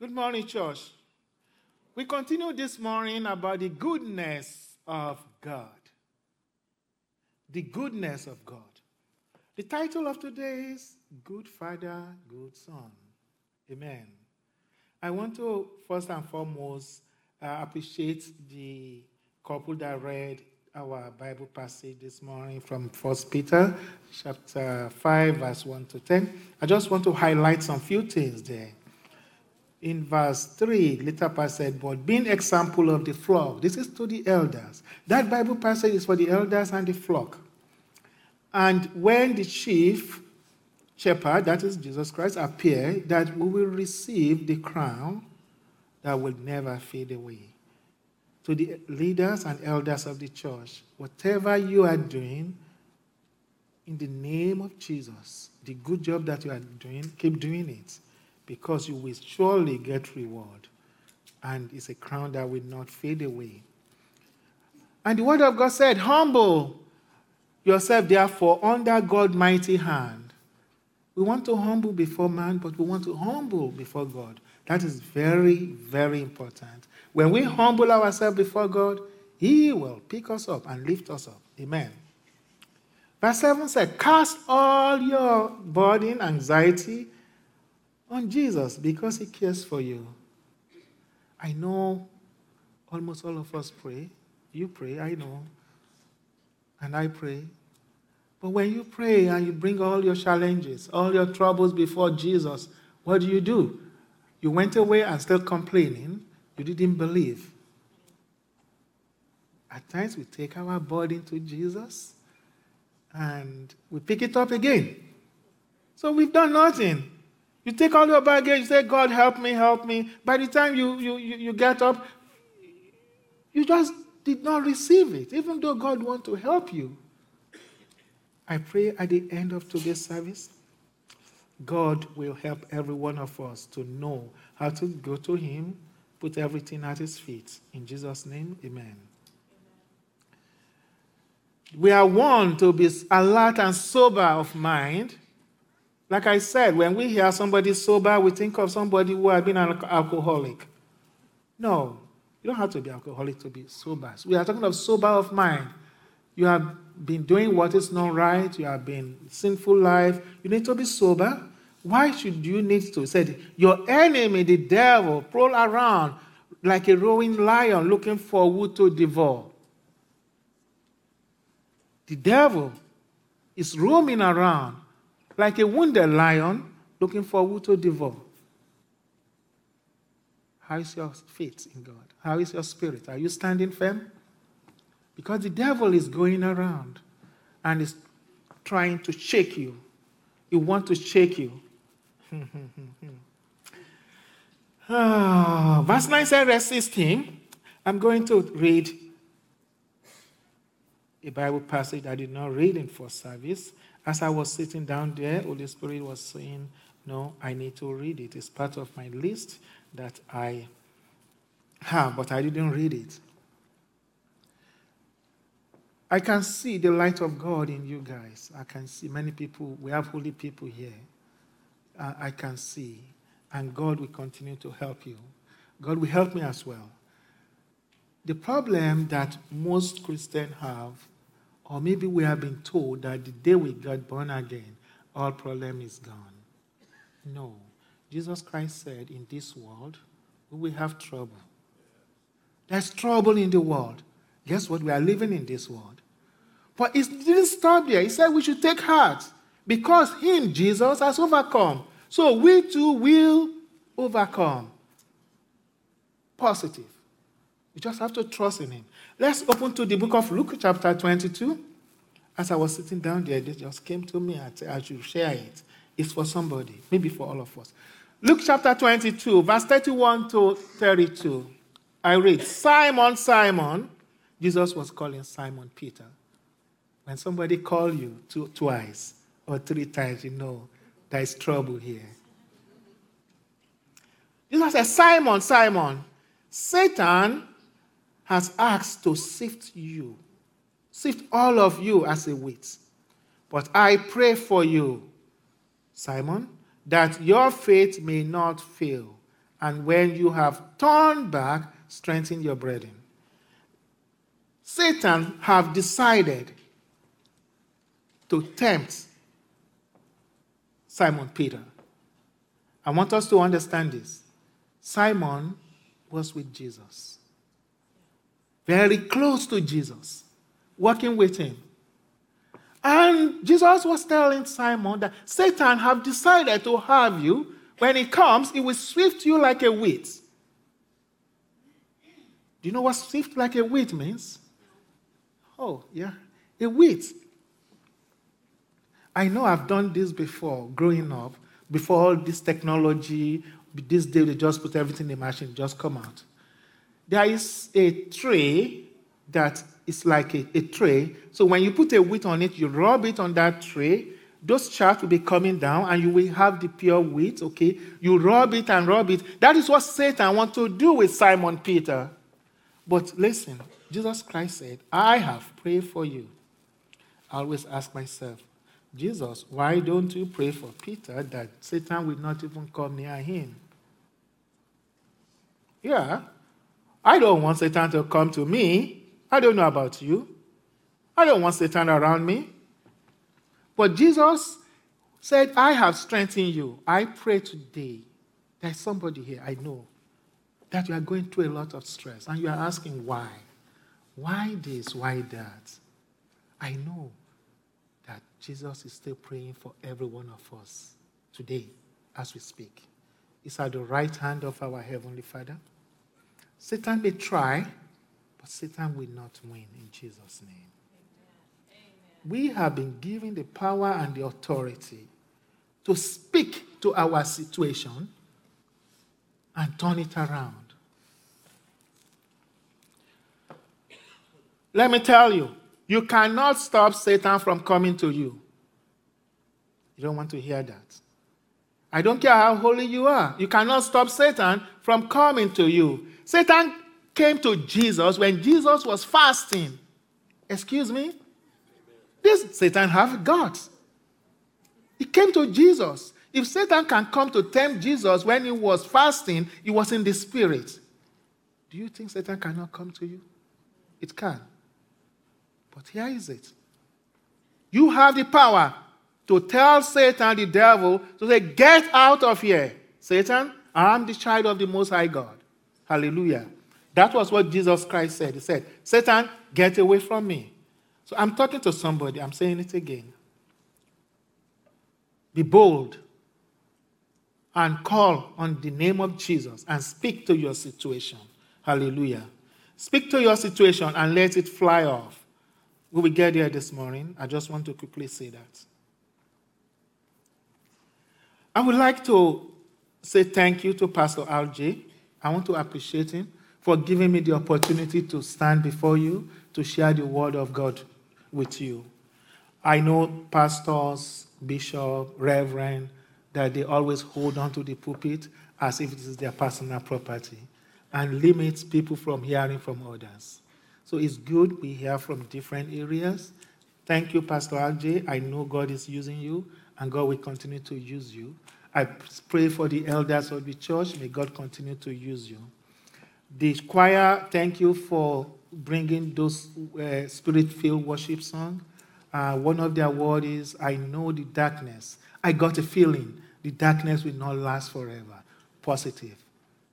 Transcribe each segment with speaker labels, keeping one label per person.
Speaker 1: Good morning, church. We continue this morning about the goodness of God. The goodness of God. The title of today is Good Father, Good Son. Amen. I want to first and foremost uh, appreciate the couple that read our Bible passage this morning from 1 Peter chapter 5, verse 1 to 10. I just want to highlight some few things there in verse 3, later said, But being example of the flock, this is to the elders. That Bible passage is for the elders and the flock. And when the chief shepherd, that is Jesus Christ, appear, that we will receive the crown that will never fade away. To the leaders and elders of the church, whatever you are doing, in the name of Jesus, the good job that you are doing, keep doing it because you will surely get reward. And it's a crown that will not fade away. And the word of God said, Humble yourself, therefore, under God's mighty hand. We want to humble before man, but we want to humble before God. That is very, very important. When we humble ourselves before God, He will pick us up and lift us up. Amen. Verse 7 said, Cast all your burden, anxiety, on Jesus because he cares for you. I know almost all of us pray. You pray, I know. And I pray. But when you pray and you bring all your challenges, all your troubles before Jesus, what do you do? You went away and still complaining. You didn't believe. At times we take our burden to Jesus and we pick it up again. So we've done nothing. You take all your baggage, you say, God, help me, help me. By the time you, you, you, you get up, you just did not receive it, even though God wants to help you. I pray at the end of today's service, God will help every one of us to know how to go to Him, put everything at His feet. In Jesus' name, amen. We are warned to be alert and sober of mind like I said, when we hear somebody sober, we think of somebody who has been an alcoholic. No, you don't have to be alcoholic to be sober. We are talking of sober of mind. You have been doing what is not right. You have been sinful life. You need to be sober. Why should you need to? Said, Your enemy, the devil, prowl around like a roaring lion looking for wood to devour. The devil is roaming around like a wounded lion looking for who to devour. How is your faith in God? How is your spirit? Are you standing firm? Because the devil is going around and is trying to shake you. He wants to shake you. oh, verse 9 says, resist him. I'm going to read a Bible passage I did not read in first service. As I was sitting down there, Holy Spirit was saying, No, I need to read it. It's part of my list that I have, but I didn't read it. I can see the light of God in you guys. I can see many people, we have holy people here. I can see. And God will continue to help you. God will help me as well. The problem that most Christians have or maybe we have been told that the day we got born again, all problem is gone. No. Jesus Christ said, in this world, we will have trouble. There's trouble in the world. Guess what? We are living in this world. But it didn't stop there. He said we should take heart because Him, Jesus, has overcome. So we too will overcome. Positive. You just have to trust in Him. Let's open to the book of Luke, chapter 22. As I was sitting down there, they just came to me and said, I should share it. It's for somebody, maybe for all of us. Luke chapter 22, verse 31 to 32. I read Simon, Simon. Jesus was calling Simon Peter. When somebody calls you two, twice or three times, you know there is trouble here. Jesus said, Simon, Simon, Satan has asked to sift you, sift all of you as a wheat. But I pray for you, Simon, that your faith may not fail. And when you have turned back, strengthen your brethren. Satan have decided to tempt Simon Peter. I want us to understand this. Simon was with Jesus, very close to Jesus, working with him. And Jesus was telling Simon that Satan have decided to have you. When he comes, he will swift you like a wheat. Do you know what swift like a wheat means? Oh, yeah. A wheat. I know I've done this before growing up, before all this technology, this day they just put everything in the machine, just come out. There is a tray that is like a, a tray. So when you put a wheat on it, you rub it on that tray. Those chaff will be coming down and you will have the pure wheat, okay? You rub it and rub it. That is what Satan wants to do with Simon Peter. But listen, Jesus Christ said, I have prayed for you. I always ask myself, Jesus, why don't you pray for Peter that Satan will not even come near him? Yeah, I don't want Satan to come to me. I don't know about you. I don't want Satan around me. But Jesus said, I have strengthened you. I pray today. There's somebody here, I know, that you are going through a lot of stress and you are asking why. Why this? Why that? I know that Jesus is still praying for every one of us today as we speak. It's at the right hand of our Heavenly Father. Satan may try, but Satan will not win in Jesus' name. We have been given the power and the authority to speak to our situation and turn it around. Let me tell you, you cannot stop Satan from coming to you. You don't want to hear that. I don't care how holy you are. You cannot stop Satan from coming to you. Satan came to Jesus when Jesus was fasting. Excuse me? This Satan have guts. He came to Jesus. If Satan can come to tempt Jesus when he was fasting, he was in the spirit. Do you think Satan cannot come to you? It can. But here is it. You have the power to tell Satan, the devil, to say, Get out of here. Satan, I am the child of the Most High God. Hallelujah. That was what Jesus Christ said. He said, Satan, get away from me. So I'm talking to somebody, I'm saying it again. Be bold and call on the name of Jesus and speak to your situation. Hallelujah. Speak to your situation and let it fly off. We will get there this morning. I just want to quickly say that. I would like to say thank you to Pastor RJ I want to appreciate him for giving me the opportunity to stand before you to share the word of God with you. I know pastors, bishop, reverend, that they always hold on to the pulpit as if it is their personal property and limits people from hearing from others. So it's good we hear from different areas. Thank you, Pastor RJ. I know God is using you, and God will continue to use you. I pray for the elders of the church. May God continue to use you. The choir, thank you for bringing those uh, spirit filled worship songs. Uh, one of their words is, I know the darkness. I got a feeling the darkness will not last forever. Positive.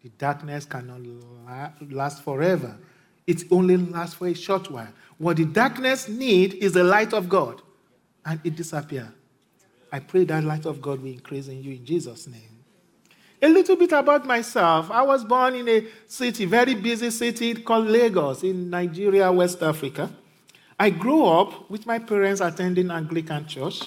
Speaker 1: The darkness cannot la- last forever. It only lasts for a short while. What the darkness need is the light of God, and it disappears. I pray that light of God will increase in you in Jesus' name. A little bit about myself. I was born in a city, very busy city called Lagos in Nigeria, West Africa. I grew up with my parents attending Anglican church.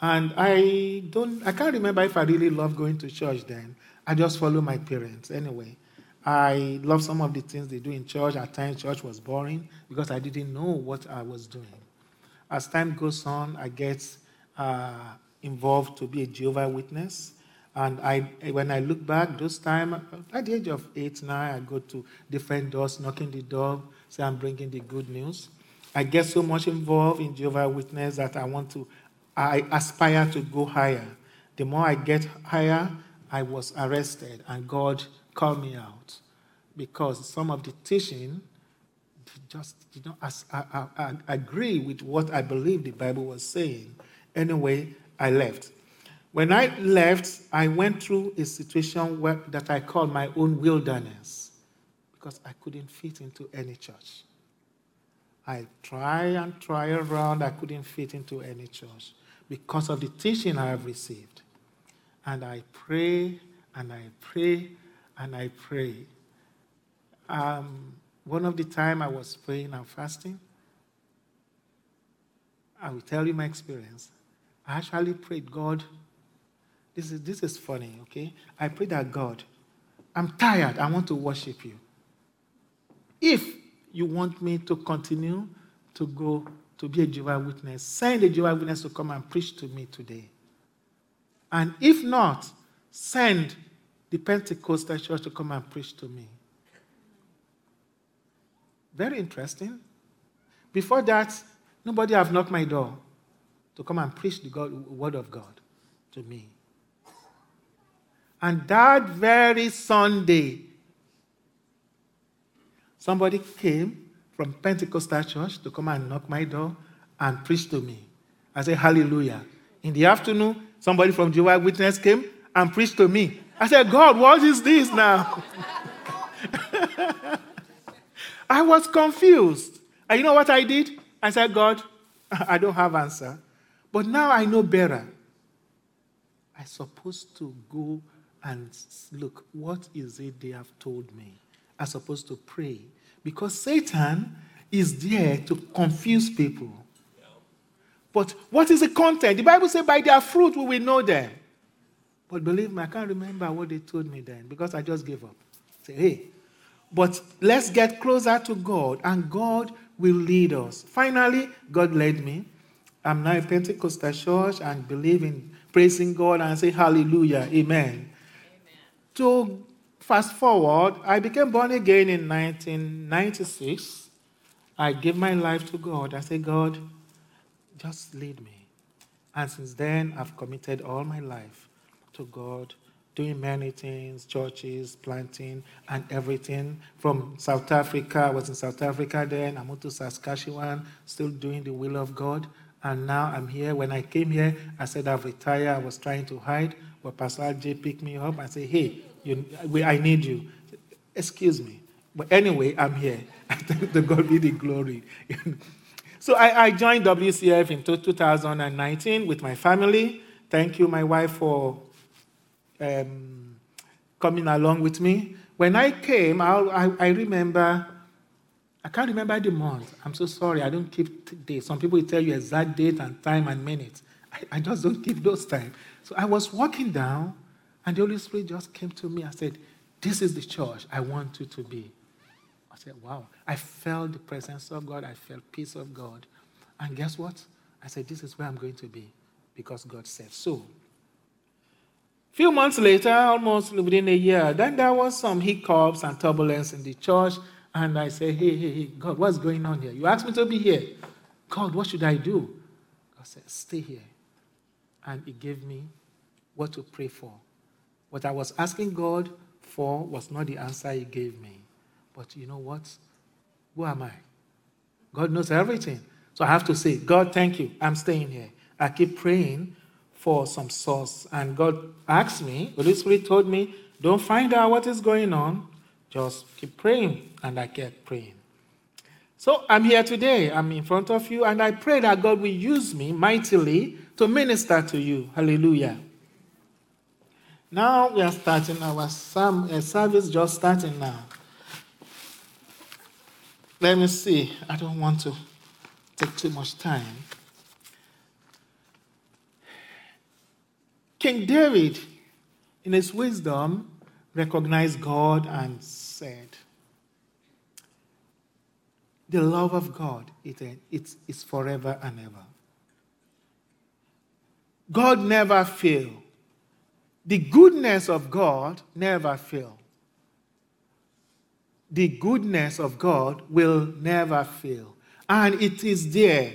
Speaker 1: And I don't, I can't remember if I really loved going to church then. I just follow my parents anyway. I love some of the things they do in church. At times, church was boring because I didn't know what I was doing. As time goes on, I get uh, involved to be a Jehovah Witness. And I, when I look back, those time at the age of eight, nine, I go to different doors, knocking the door, say I'm bringing the good news. I get so much involved in Jehovah Witness that I want to, I aspire to go higher. The more I get higher, I was arrested, and God called me out because some of the teaching just did not agree with what I believe the Bible was saying. Anyway, I left. When I left, I went through a situation where, that I called my own wilderness because I couldn't fit into any church. I try and try around, I couldn't fit into any church because of the teaching I have received. And I pray and I pray and I pray. Um, one of the time I was praying and fasting, I will tell you my experience. I actually prayed, God, this is, this is funny, okay? I prayed that God, I'm tired. I want to worship you. If you want me to continue to go to be a Jehovah Witness, send a Jehovah Witness to come and preach to me today. And if not, send the Pentecostal church to come and preach to me. Very interesting. Before that, nobody have knocked my door to come and preach the God, word of God to me. And that very Sunday, somebody came from Pentecostal church to come and knock my door and preach to me. I said, Hallelujah. In the afternoon, somebody from Jehovah's Witness came and preached to me. I said, God, what is this now? I was confused. And you know what I did? I said, God, I don't have answer. But now I know better. I'm supposed to go and look, what is it they have told me? I'm supposed to pray. Because Satan is there to confuse people. But what is the content? The Bible says, by their fruit we will know them. But believe me, I can't remember what they told me then because I just gave up. Say, hey, but let's get closer to God and God will lead us. Finally, God led me. I'm now a Pentecostal church and believe in praising God and say hallelujah, amen. amen. To fast forward, I became born again in 1996. I gave my life to God. I said, God, just lead me. And since then, I've committed all my life to God, doing many things, churches, planting, and everything. From South Africa, I was in South Africa then, I moved to Saskatchewan, still doing the will of God. And now I'm here. When I came here, I said I've retired. I was trying to hide, but Pastor J picked me up and said, Hey, you, I need you. Excuse me. But anyway, I'm here. Thank the God be the glory. so I, I joined WCF in 2019 with my family. Thank you, my wife, for um, coming along with me. When I came, I, I, I, remember, I can't remember the month. I'm so sorry, I don't keep dates. Some people will tell you exact date and time and minutes. I, I just don't keep those times. So I was walking down, and the Holy Spirit just came to me and said, This is the church I want you to be. I said, Wow. I felt the presence of God, I felt peace of God. And guess what? I said, This is where I'm going to be because God said so few months later, almost within a year, then there was some hiccups and turbulence in the church. And I said, hey, hey, hey, God, what's going on here? You asked me to be here. God, what should I do? God said, stay here. And He gave me what to pray for. What I was asking God for was not the answer He gave me. But you know what? Who am I? God knows everything. So I have to say, God, thank you. I'm staying here. I keep praying for some source. And God asked me, Holy Spirit told me, don't find out what is going on, just keep praying. And I kept praying. So I'm here today. I'm in front of you, and I pray that God will use me mightily to minister to you. Hallelujah. Now we are starting our uh, service, just starting now. Let me see. I don't want to take too much time. King David, in his wisdom, recognized God and said, The love of God, it, it's, forever and ever. God never fails. The goodness of God never fails. The goodness of God will never fail. And it is there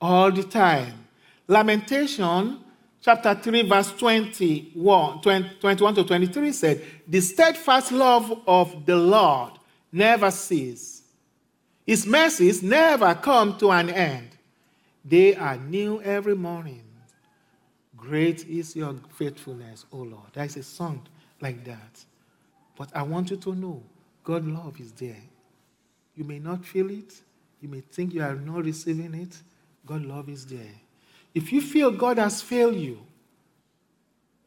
Speaker 1: all the time. Lamentation chapter 3, verse 21, 21 to 23 said, The steadfast love of the Lord never ceases. His mercies never come to an end. They are new every morning. Great is your faithfulness, O Lord. There is a song like that. But I want you to know God's love is there. You may not feel it, you may think you are not receiving it. God's love is there. If you feel God has failed you,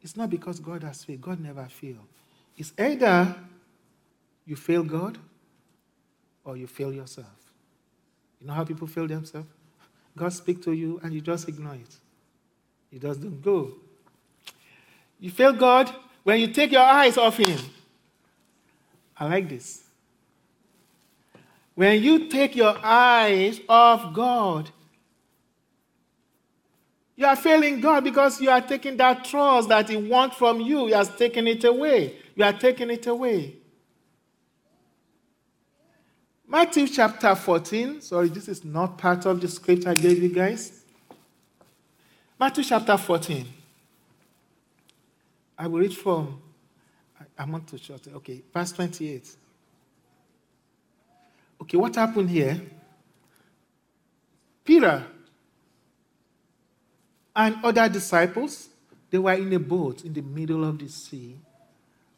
Speaker 1: it's not because God has failed. God never failed. It's either you fail God or you fail yourself. You know how people fail themselves? God speaks to you and you just ignore it. It doesn't go. You fail God when you take your eyes off Him. I like this. When you take your eyes off God, you are failing God because you are taking that trust that He wants from you. He has taken it away. You are taking it away. Matthew chapter 14. Sorry, this is not part of the script I gave you guys. Matthew chapter 14. I will read from, I want to short it. Okay, verse 28. Okay, what happened here? Peter and other disciples, they were in a boat in the middle of the sea,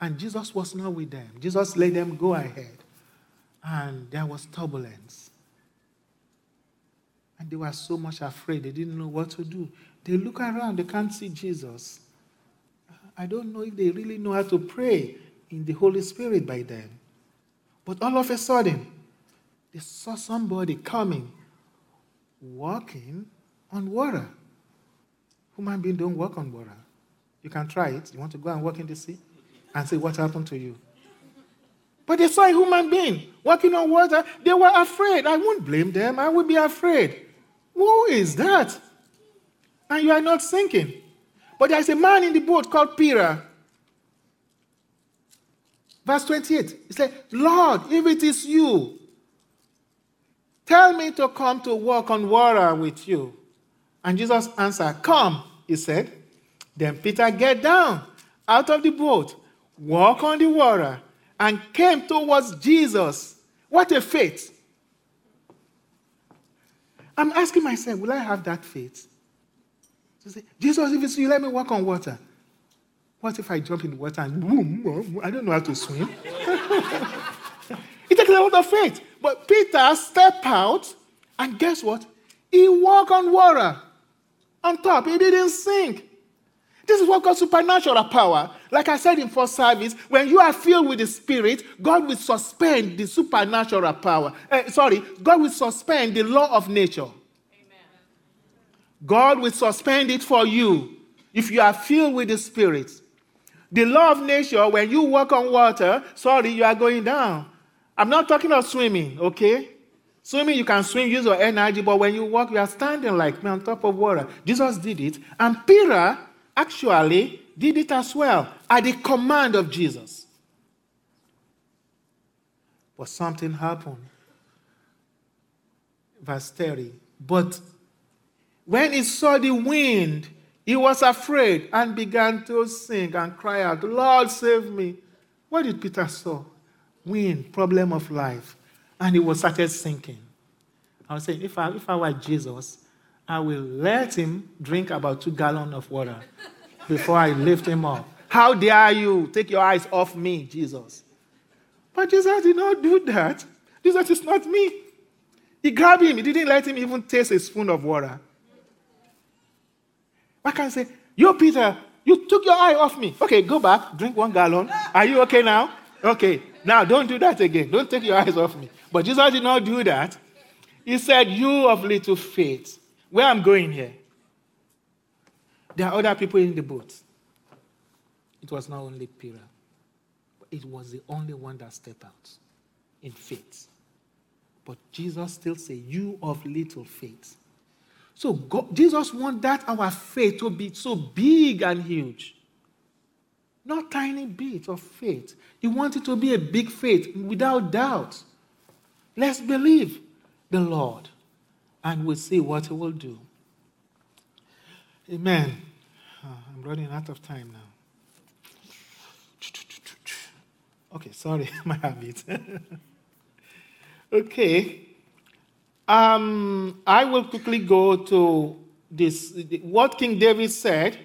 Speaker 1: and Jesus was not with them. Jesus let them go ahead, and there was turbulence. And they were so much afraid, they didn't know what to do. They look around, they can't see Jesus. I don't know if they really know how to pray in the Holy Spirit by then. But all of a sudden, they saw somebody coming, walking on water. Human beings don't work on water. You can try it. You want to go and walk in the sea and see what happened to you. But they saw a human being walking on water. They were afraid. I won't blame them. I would be afraid. Who is that? And you are not sinking. But there's a man in the boat called Peter. Verse 28. He said, Lord, if it is you, tell me to come to walk on water with you. And Jesus answered, Come, he said. Then Peter get down out of the boat, walk on the water, and came towards Jesus. What a faith! I'm asking myself, will I have that faith? To say, Jesus, if it's you, let me walk on water. What if I jump in the water and boom, I don't know how to swim? it takes a lot of faith. But Peter stepped out, and guess what? He walked on water on top. He didn't sink. This is what God's supernatural power. Like I said in first service, when you are filled with the Spirit, God will suspend the supernatural power. Uh, sorry, God will suspend the law of nature. Amen. God will suspend it for you if you are filled with the Spirit. The law of nature, when you walk on water, sorry, you are going down. I'm not talking about swimming, okay? Swimming, you can swim, use your energy, but when you walk, you are standing like me on top of water. Jesus did it, and Peter actually did it as well at the command of Jesus. But something happened. Verse 30. But when he saw the wind, he was afraid and began to sing and cry out, Lord, save me. What did Peter saw? Wind, problem of life and he was started sinking. I was saying, if I, if I were Jesus, I will let him drink about two gallons of water before I lift him up. How dare you take your eyes off me, Jesus? But Jesus did not do that. Jesus is not me. He grabbed him. He didn't let him even taste a spoon of water. I can say, You, Peter, you took your eye off me. Okay, go back, drink one gallon. Are you okay now? Okay, now don't do that again. Don't take your eyes off me. But Jesus did not do that. He said, You of little faith. Where I'm going here, there are other people in the boat. It was not only Peter, it was the only one that stepped out in faith. But Jesus still said, You of little faith. So God, Jesus wants that our faith to be so big and huge. Not tiny bit of faith. He wants it to be a big faith without doubt. Let's believe the Lord and we'll see what He will do. Amen. Oh, I'm running out of time now. Okay, sorry, my habit. okay. Um, I will quickly go to this. What King David said.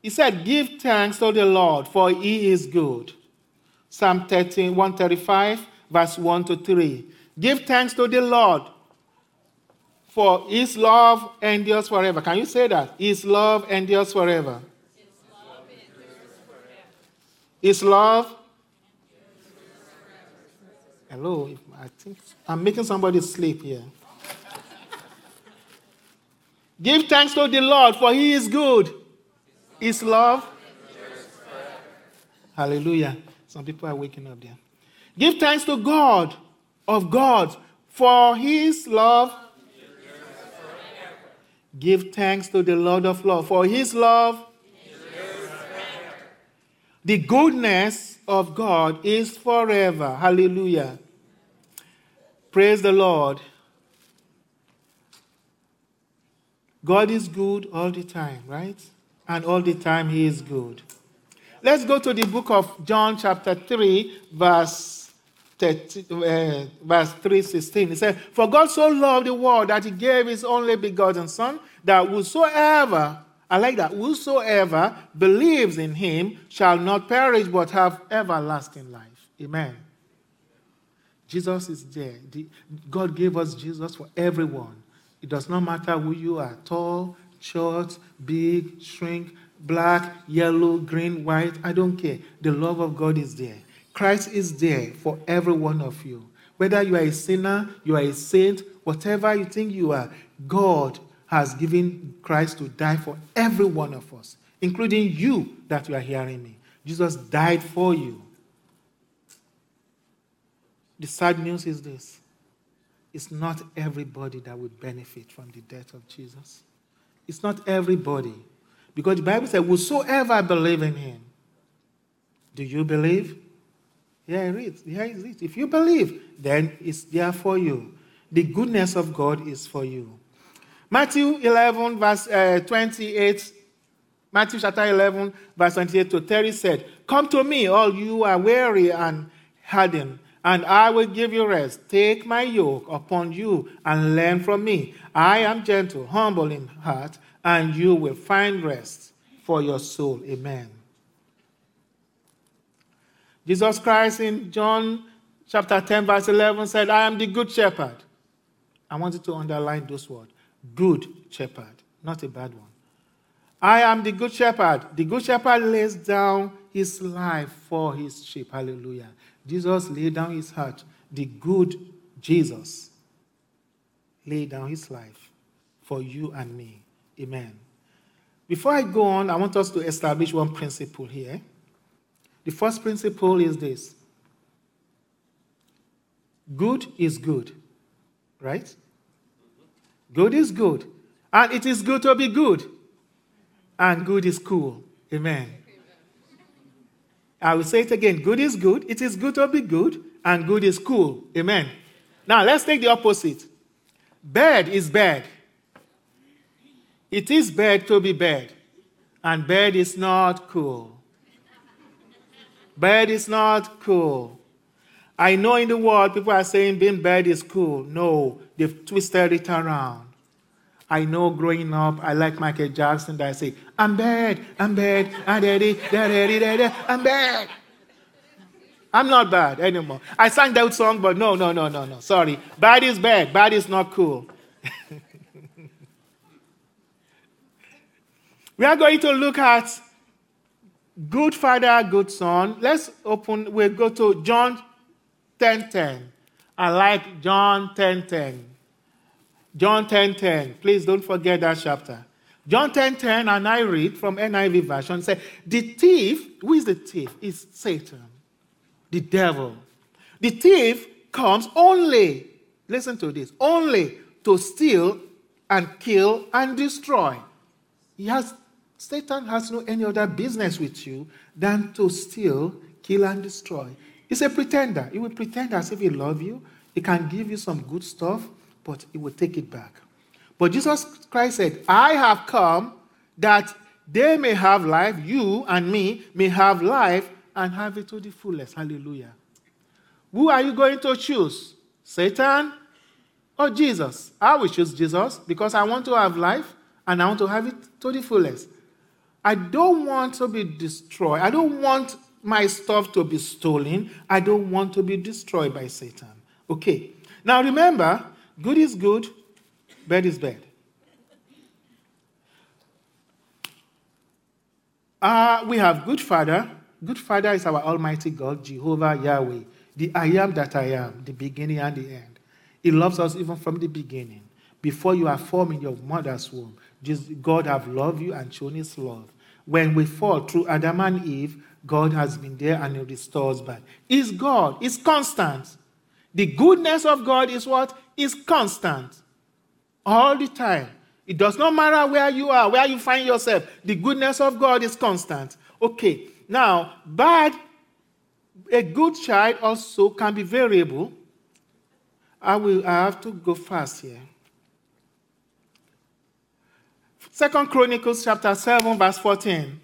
Speaker 1: He said, Give thanks to the Lord, for he is good. Psalm 13, 135, verse 1 to 3. Give thanks to the Lord, for his love endures forever. Can you say that? His love endures forever. His love. Hello, I think I'm making somebody sleep here. Give thanks to the Lord, for he is good. His love. Hallelujah. Some people are waking up there. Give thanks to God of God, for his love. Give thanks to the Lord of love, for his love. The goodness of God is forever. Hallelujah. Praise the Lord. God is good all the time, right? And all the time He is good. Let's go to the book of John, chapter 3, verse, 30, uh, verse 316. It says, For God so loved the world that He gave His only begotten Son, that whosoever, I like that, whosoever believes in Him shall not perish but have everlasting life. Amen. Jesus is there. God gave us Jesus for everyone. It does not matter who you are tall, short, big, shrink, black, yellow, green, white. I don't care. The love of God is there. Christ is there for every one of you. Whether you are a sinner, you are a saint, whatever you think you are, God has given Christ to die for every one of us, including you that you are hearing me. Jesus died for you. The sad news is this it's not everybody that will benefit from the death of Jesus. It's not everybody. Because the Bible says, Whosoever believe in him. Do you believe? Yeah, it is. Is it. If you believe, then it's there for you. The goodness of God is for you. Matthew 11, verse uh, 28. Matthew chapter 11, verse 28 to 30 said, Come to me, all you are weary and hardened, and I will give you rest. Take my yoke upon you and learn from me. I am gentle, humble in heart, and you will find rest for your soul. Amen. Jesus Christ in John chapter 10, verse 11 said, I am the good shepherd. I want you to underline those words good shepherd, not a bad one. I am the good shepherd. The good shepherd lays down his life for his sheep. Hallelujah. Jesus laid down his heart. The good Jesus laid down his life for you and me. Amen. Before I go on, I want us to establish one principle here. The first principle is this good is good, right? Good is good. And it is good to be good. And good is cool. Amen. I will say it again. Good is good. It is good to be good. And good is cool. Amen. Now let's take the opposite. Bad is bad. It is bad to be bad. And bad is not cool. Bad is not cool. I know in the world people are saying being bad is cool. No, they've twisted it around. I know growing up, I like Michael Jackson that I say, I'm bad, I'm bad, I'm daddy, daddy, daddy, I'm bad. I'm not bad anymore. I sang that song, but no, no, no, no, no. Sorry. Bad is bad. Bad is not cool. we are going to look at good father, good son. Let's open, we'll go to John 10.10. 10. I like John 10.10. 10. John 10.10. 10. Please don't forget that chapter. John 10.10, 10, and I read from NIV version, say, The thief, who is the thief? Is Satan, the devil. The thief comes only, listen to this, only to steal and kill and destroy. He has, Satan has no any other business with you than to steal, kill, and destroy. He's a pretender. He will pretend as if he loves you. He can give you some good stuff, but he will take it back. But Jesus Christ said, I have come that they may have life, you and me may have life and have it to the fullest. Hallelujah. Who are you going to choose? Satan or Jesus? I will choose Jesus because I want to have life and I want to have it to the fullest. I don't want to be destroyed. I don't want my stuff to be stolen. I don't want to be destroyed by Satan. Okay. Now remember, good is good, bad is bad. Uh, we have good father. Good father is our Almighty God, Jehovah Yahweh, the I am that I am, the beginning and the end. He loves us even from the beginning. Before you are formed in your mother's womb, God have loved you and shown his love. When we fall through Adam and Eve, God has been there and he restores back. Is God, is constant. The goodness of God is what? Is constant. All the time. It does not matter where you are, where you find yourself. The goodness of God is constant. Okay. Now, bad, a good child also can be variable. I will I have to go fast here. Second Chronicles chapter 7, verse 14.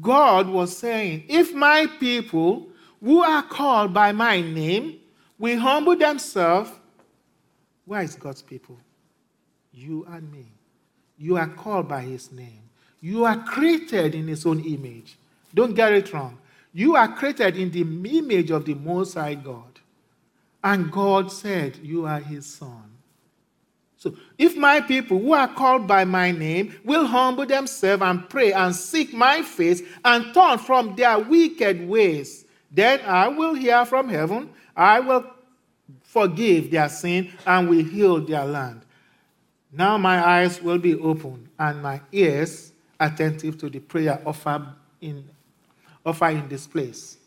Speaker 1: God was saying, If my people who are called by my name will humble themselves, where is God's people? You and me. You are called by his name. You are created in his own image. Don't get it wrong. You are created in the image of the Most High God. And God said, You are his son. So, if my people who are called by my name will humble themselves and pray and seek my face and turn from their wicked ways, then I will hear from heaven, I will forgive their sin, and will heal their land. Now my eyes will be open and my ears attentive to the prayer offered in, offered in this place.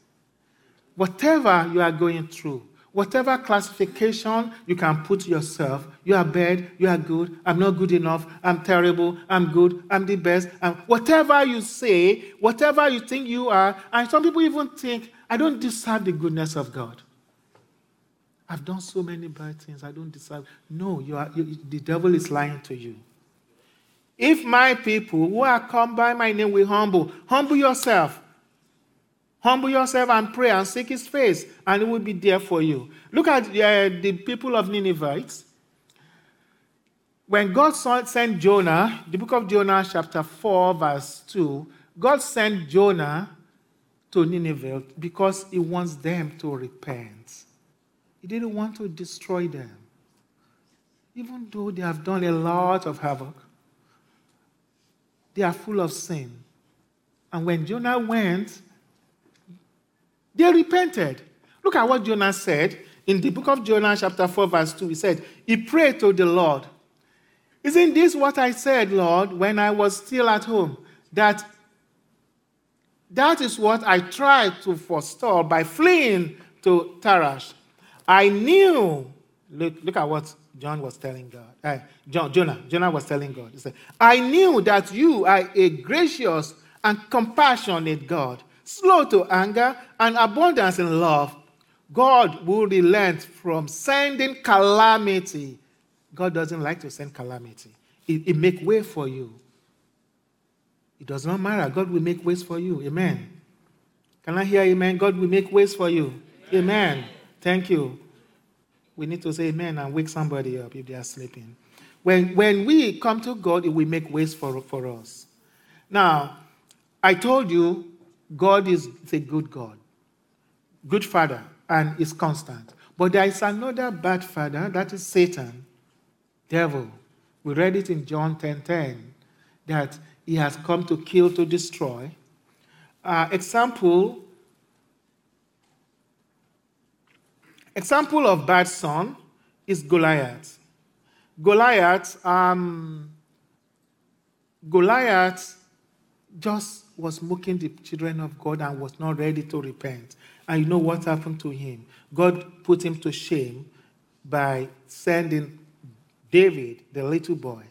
Speaker 1: Whatever you are going through, whatever classification you can put yourself you are bad you are good i'm not good enough i'm terrible i'm good i'm the best and whatever you say whatever you think you are and some people even think i don't deserve the goodness of god. I've done so many bad things i don't deserve no you are you, the devil is lying to you. If my people who are come by my name will humble humble yourself Humble yourself and pray and seek his face, and it will be there for you. Look at uh, the people of Ninevites. When God sent Jonah, the book of Jonah, chapter 4, verse 2, God sent Jonah to Nineveh because he wants them to repent. He didn't want to destroy them. Even though they have done a lot of havoc, they are full of sin. And when Jonah went, they repented. Look at what Jonah said in the book of Jonah, chapter 4, verse 2. He said, He prayed to the Lord. Isn't this what I said, Lord, when I was still at home? That that is what I tried to forestall by fleeing to Tarshish. I knew, look, look at what John was telling God. Uh, John, Jonah, Jonah was telling God. He said, I knew that you are a gracious and compassionate God slow to anger, and abundance in love, God will relent from sending calamity. God doesn't like to send calamity. It, it make way for you. It does not matter. God will make ways for you. Amen. Can I hear amen? God will make ways for you. Amen. amen. Thank you. We need to say amen and wake somebody up if they are sleeping. When, when we come to God, it will make ways for, for us. Now, I told you God is a good God, good father, and is constant. But there is another bad father, that is Satan, devil. We read it in John 10 10 that he has come to kill, to destroy. Uh, example example of bad son is Goliath. Goliath, um, Goliath just was mocking the children of God and was not ready to repent. And you know what happened to him? God put him to shame by sending David, the little boy,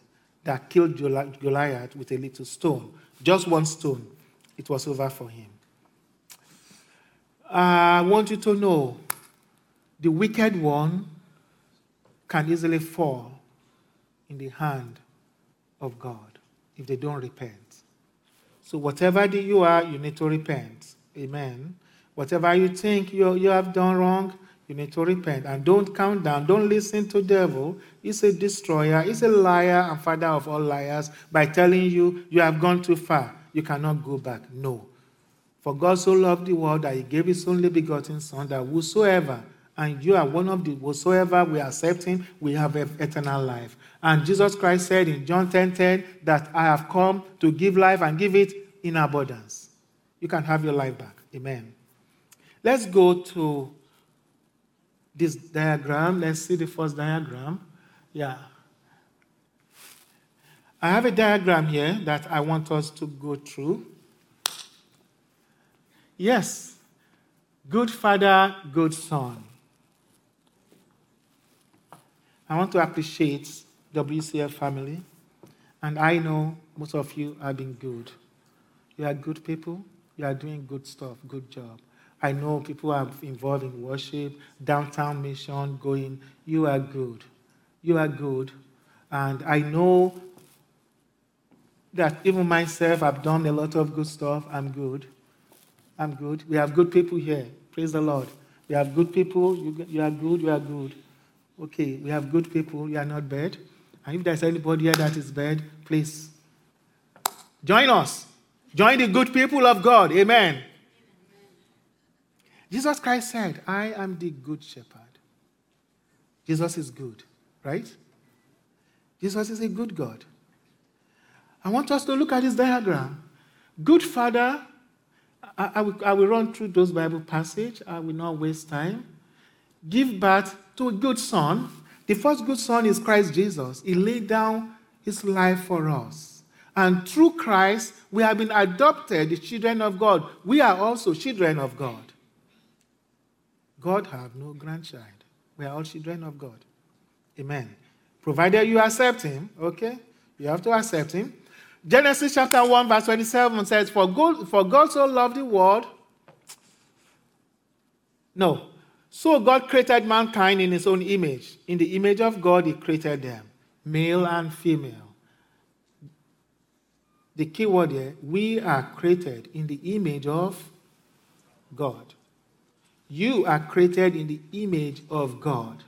Speaker 1: that killed Goliath with a little stone. Just one stone. It was over for him. I want you to know the wicked one can easily fall in the hand of God if they don't repent. So, whatever you are, you need to repent. Amen. Whatever you think you, you have done wrong, you need to repent. And don't count down. Don't listen to devil. He's a destroyer. He's a liar and father of all liars by telling you you have gone too far. You cannot go back. No. For God so loved the world that he gave his only begotten Son, that whosoever, and you are one of the whosoever we accept him, we have eternal life. And Jesus Christ said in John 10 10 that I have come to give life and give it in abundance. You can have your life back. Amen. Let's go to this diagram. Let's see the first diagram. Yeah. I have a diagram here that I want us to go through. Yes, good father, good son. I want to appreciate WCF family, and I know most of you have been good. You are good people, you are doing good stuff, good job. I know people are involved in worship, downtown mission, going. You are good. You are good. And I know that even myself, I've done a lot of good stuff. I'm good. I'm good. We have good people here. Praise the Lord. We have good people. You, you are good. You are good. Okay, we have good people. You are not bad. And if there's anybody here that is bad, please join us. Join the good people of God. Amen. Jesus Christ said, I am the good shepherd. Jesus is good, right? Jesus is a good God. I want us to look at this diagram. Good father, I, I, will, I will run through those Bible passages. I will not waste time. Give birth to a good son. The first good son is Christ Jesus. He laid down his life for us. And through Christ, we have been adopted, the children of God. We are also children of God. God have no grandchild. We are all children of God. Amen. Provided you accept him, okay? You have to accept him. Genesis chapter 1, verse 27 says, For God, for God so loved the world. No. So God created mankind in his own image. In the image of God, he created them, male and female. The key word here, we are created in the image of God. You are created in the image of God.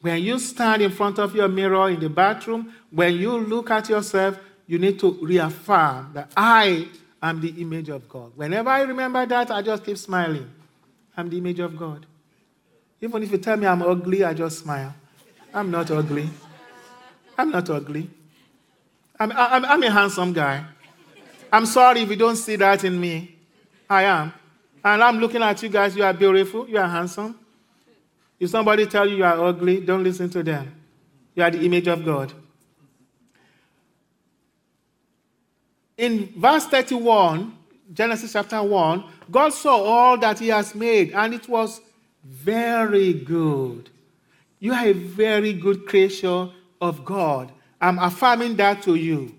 Speaker 1: When you stand in front of your mirror in the bathroom, when you look at yourself, you need to reaffirm that I am the image of God. Whenever I remember that, I just keep smiling. I'm the image of God. Even if you tell me I'm ugly, I just smile. I'm not ugly. I'm not ugly. I'm, I'm, I'm a handsome guy. I'm sorry if you don't see that in me. I am. And I'm looking at you guys, you are beautiful, you are handsome. If somebody tell you you are ugly, don't listen to them. You are the image of God. In verse 31, Genesis chapter 1, God saw all that He has made, and it was very good. You are a very good creature of God. I'm affirming that to you.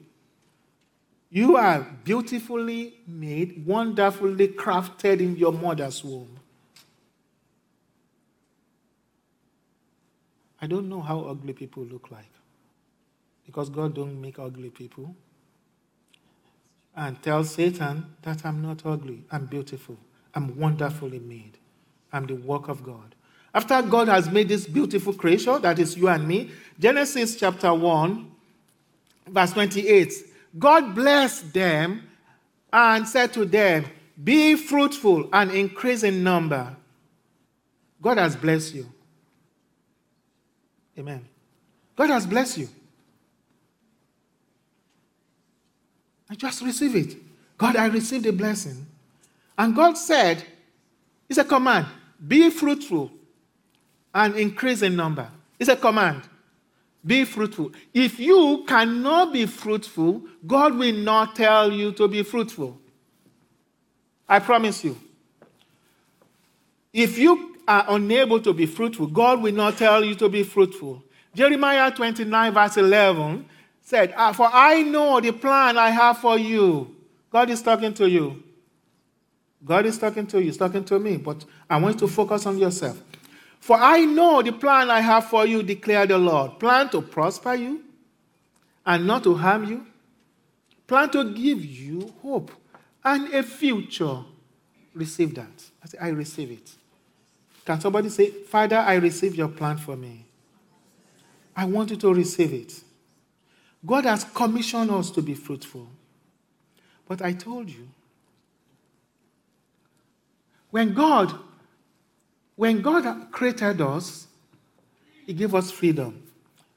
Speaker 1: You are beautifully made, wonderfully crafted in your mother's womb. I don't know how ugly people look like. Because God don't make ugly people. And tell Satan that I'm not ugly. I'm beautiful. I'm wonderfully made. I'm the work of God. After God has made this beautiful creation, that is you and me, Genesis chapter 1, verse 28 God blessed them and said to them, Be fruitful and increase in number. God has blessed you. Amen. God has blessed you. I just receive it. God, I received a blessing. And God said, it's a command be fruitful and increase in number. It's a command. Be fruitful. If you cannot be fruitful, God will not tell you to be fruitful. I promise you. If you are unable to be fruitful, God will not tell you to be fruitful. Jeremiah 29, verse 11 said, ah, For I know the plan I have for you. God is talking to you. God is talking to you, He's talking to me, but I want you to focus on yourself. For I know the plan I have for you, declared the Lord. Plan to prosper you and not to harm you. Plan to give you hope and a future. Receive that. I say, I receive it. Can somebody say, Father, I receive your plan for me? I want you to receive it. God has commissioned us to be fruitful. But I told you, when God, when God created us, He gave us freedom.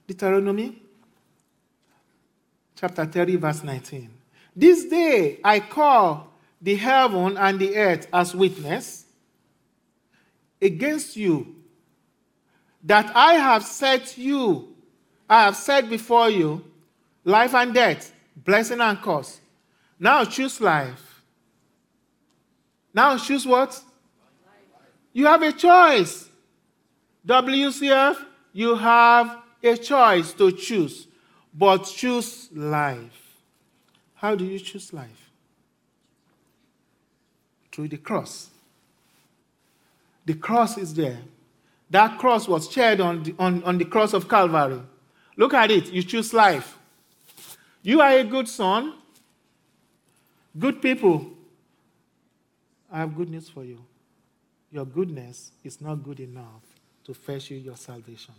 Speaker 1: Deuteronomy chapter 30, verse 19. This day I call the heaven and the earth as witness against you that I have set you, I have set before you life and death, blessing and curse. Now choose life. Now choose what? You have a choice. WCF, you have a choice to choose, but choose life. How do you choose life? Through the cross. The cross is there. That cross was shared on the, on, on the cross of Calvary. Look at it. You choose life. You are a good son, good people. I have good news for you. Your goodness is not good enough to fetch you your salvation.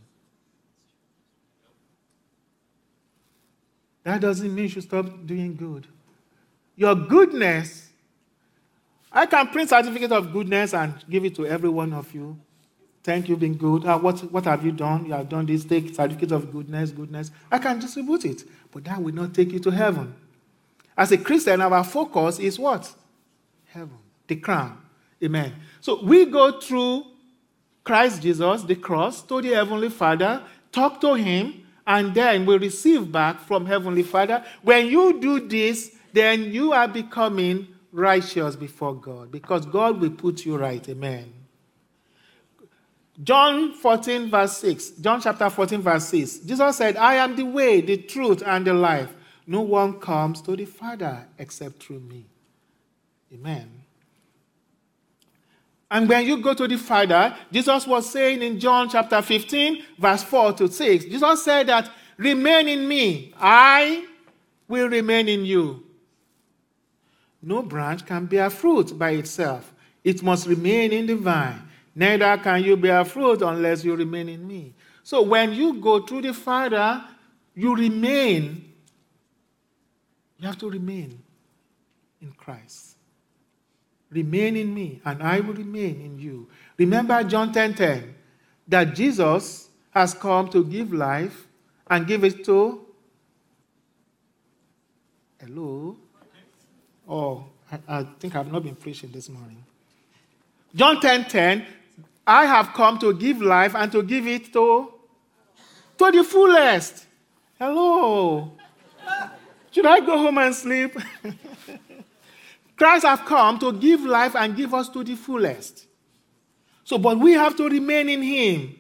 Speaker 1: That doesn't mean you stop doing good. Your goodness, I can print certificate of goodness and give it to every one of you. Thank you, been good. Uh, what, what have you done? You have done this. Take certificate of goodness, goodness. I can distribute it, but that will not take you to heaven. As a Christian, our focus is what? Heaven, the crown. Amen. So we go through Christ Jesus, the cross, to the Heavenly Father, talk to Him, and then we receive back from Heavenly Father. When you do this, then you are becoming righteous before God because God will put you right. Amen. John 14, verse 6. John chapter 14, verse 6. Jesus said, I am the way, the truth, and the life. No one comes to the Father except through me. Amen. And when you go to the Father, Jesus was saying in John chapter 15, verse 4 to 6, Jesus said that, Remain in me, I will remain in you. No branch can bear fruit by itself, it must remain in the vine. Neither can you bear fruit unless you remain in me. So when you go to the Father, you remain. You have to remain in Christ. Remain in me, and I will remain in you. Remember John 10 10, that Jesus has come to give life and give it to. Hello? Oh, I, I think I've not been preaching this morning. John 10 10, I have come to give life and to give it to, to the fullest. Hello. Should I go home and sleep? Christ have come to give life and give us to the fullest. So, but we have to remain in Him.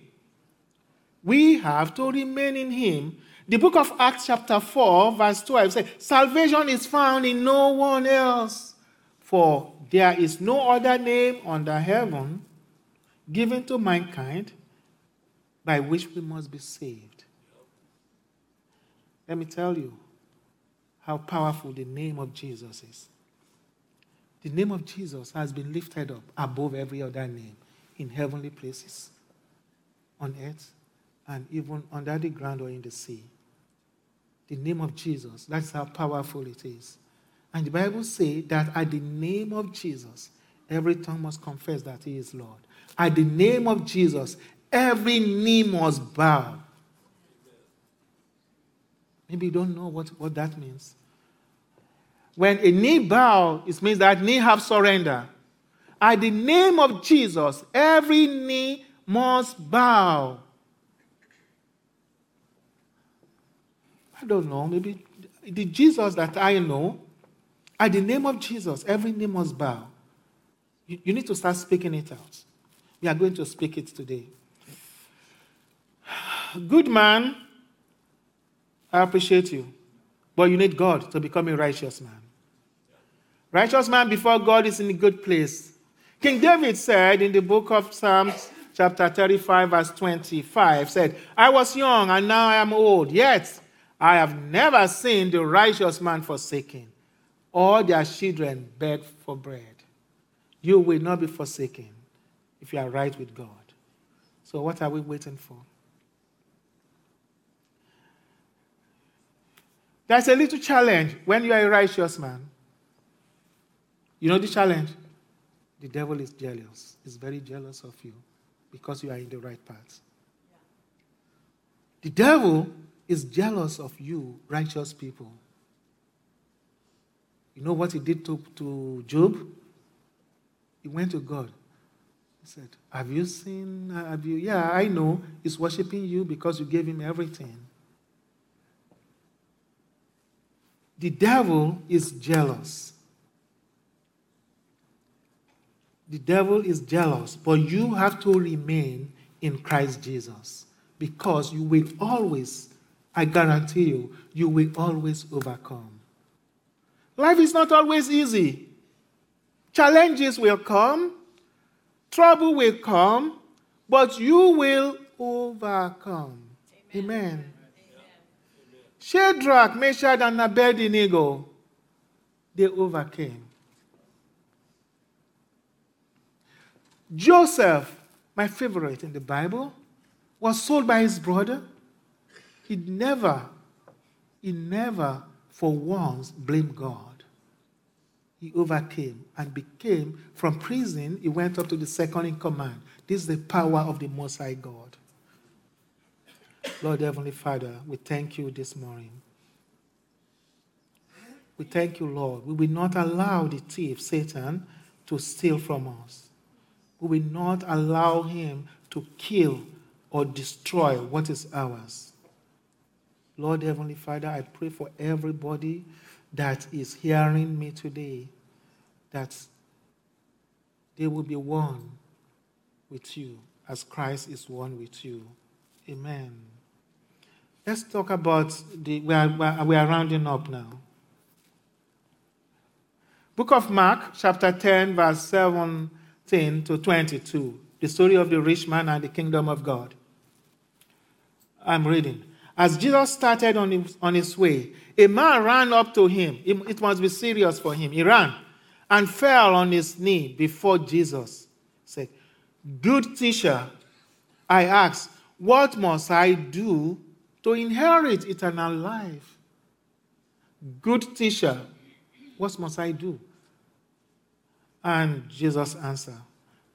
Speaker 1: We have to remain in Him. The book of Acts, chapter 4, verse 12 says, Salvation is found in no one else, for there is no other name under heaven given to mankind by which we must be saved. Let me tell you how powerful the name of Jesus is. The name of Jesus has been lifted up above every other name in heavenly places, on earth, and even under the ground or in the sea. The name of Jesus, that's how powerful it is. And the Bible says that at the name of Jesus, every tongue must confess that he is Lord. At the name of Jesus, every knee must bow. Maybe you don't know what, what that means. When a knee bow, it means that knee have surrender. At the name of Jesus, every knee must bow. I don't know, maybe the Jesus that I know, at the name of Jesus, every knee must bow. You, you need to start speaking it out. We are going to speak it today. Good man, I appreciate you, but you need God to become a righteous man. Righteous man before God is in a good place. King David said in the book of Psalms, chapter 35, verse 25, said, I was young and now I am old, yet I have never seen the righteous man forsaken, or their children beg for bread. You will not be forsaken if you are right with God. So, what are we waiting for? There's a little challenge when you are a righteous man. You know the challenge? The devil is jealous. He's very jealous of you because you are in the right path. The devil is jealous of you, righteous people. You know what he did to, to Job? He went to God. He said, Have you seen? Have you? Yeah, I know. He's worshiping you because you gave him everything. The devil is jealous. The devil is jealous, but you have to remain in Christ Jesus because you will always, I guarantee you, you will always overcome. Life is not always easy. Challenges will come, trouble will come, but you will overcome. Amen. Amen. Shadrach, Meshach, and Abednego, they overcame. Joseph, my favorite in the Bible, was sold by his brother. He never, he never for once blamed God. He overcame and became, from prison, he went up to the second in command. This is the power of the Most High God. Lord Heavenly Father, we thank you this morning. We thank you, Lord. We will not allow the thief, Satan, to steal from us. We will not allow him to kill or destroy what is ours. Lord Heavenly Father, I pray for everybody that is hearing me today that they will be one with you as Christ is one with you. Amen. Let's talk about the, we are, we are rounding up now. Book of Mark, chapter 10, verse 7 to 22, the story of the rich man and the kingdom of God. I'm reading. As Jesus started on his, on his way, a man ran up to him. It, it must be serious for him. He ran and fell on his knee before Jesus. Said, Good teacher, I ask, what must I do to inherit eternal life? Good teacher, what must I do? And Jesus answered,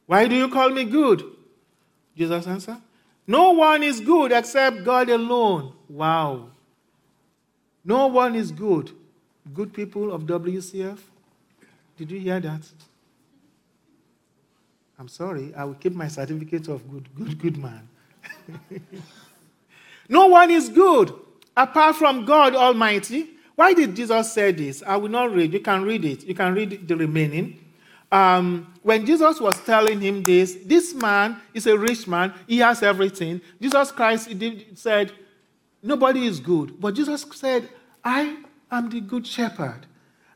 Speaker 1: Why do you call me good? Jesus answered, No one is good except God alone. Wow. No one is good. Good people of WCF, did you hear that? I'm sorry, I will keep my certificate of good, good, good man. no one is good apart from God Almighty. Why did Jesus say this? I will not read. You can read it. You can read the remaining um, when Jesus was telling him this, this man is a rich man, he has everything. Jesus Christ said, Nobody is good. But Jesus said, I am the good shepherd.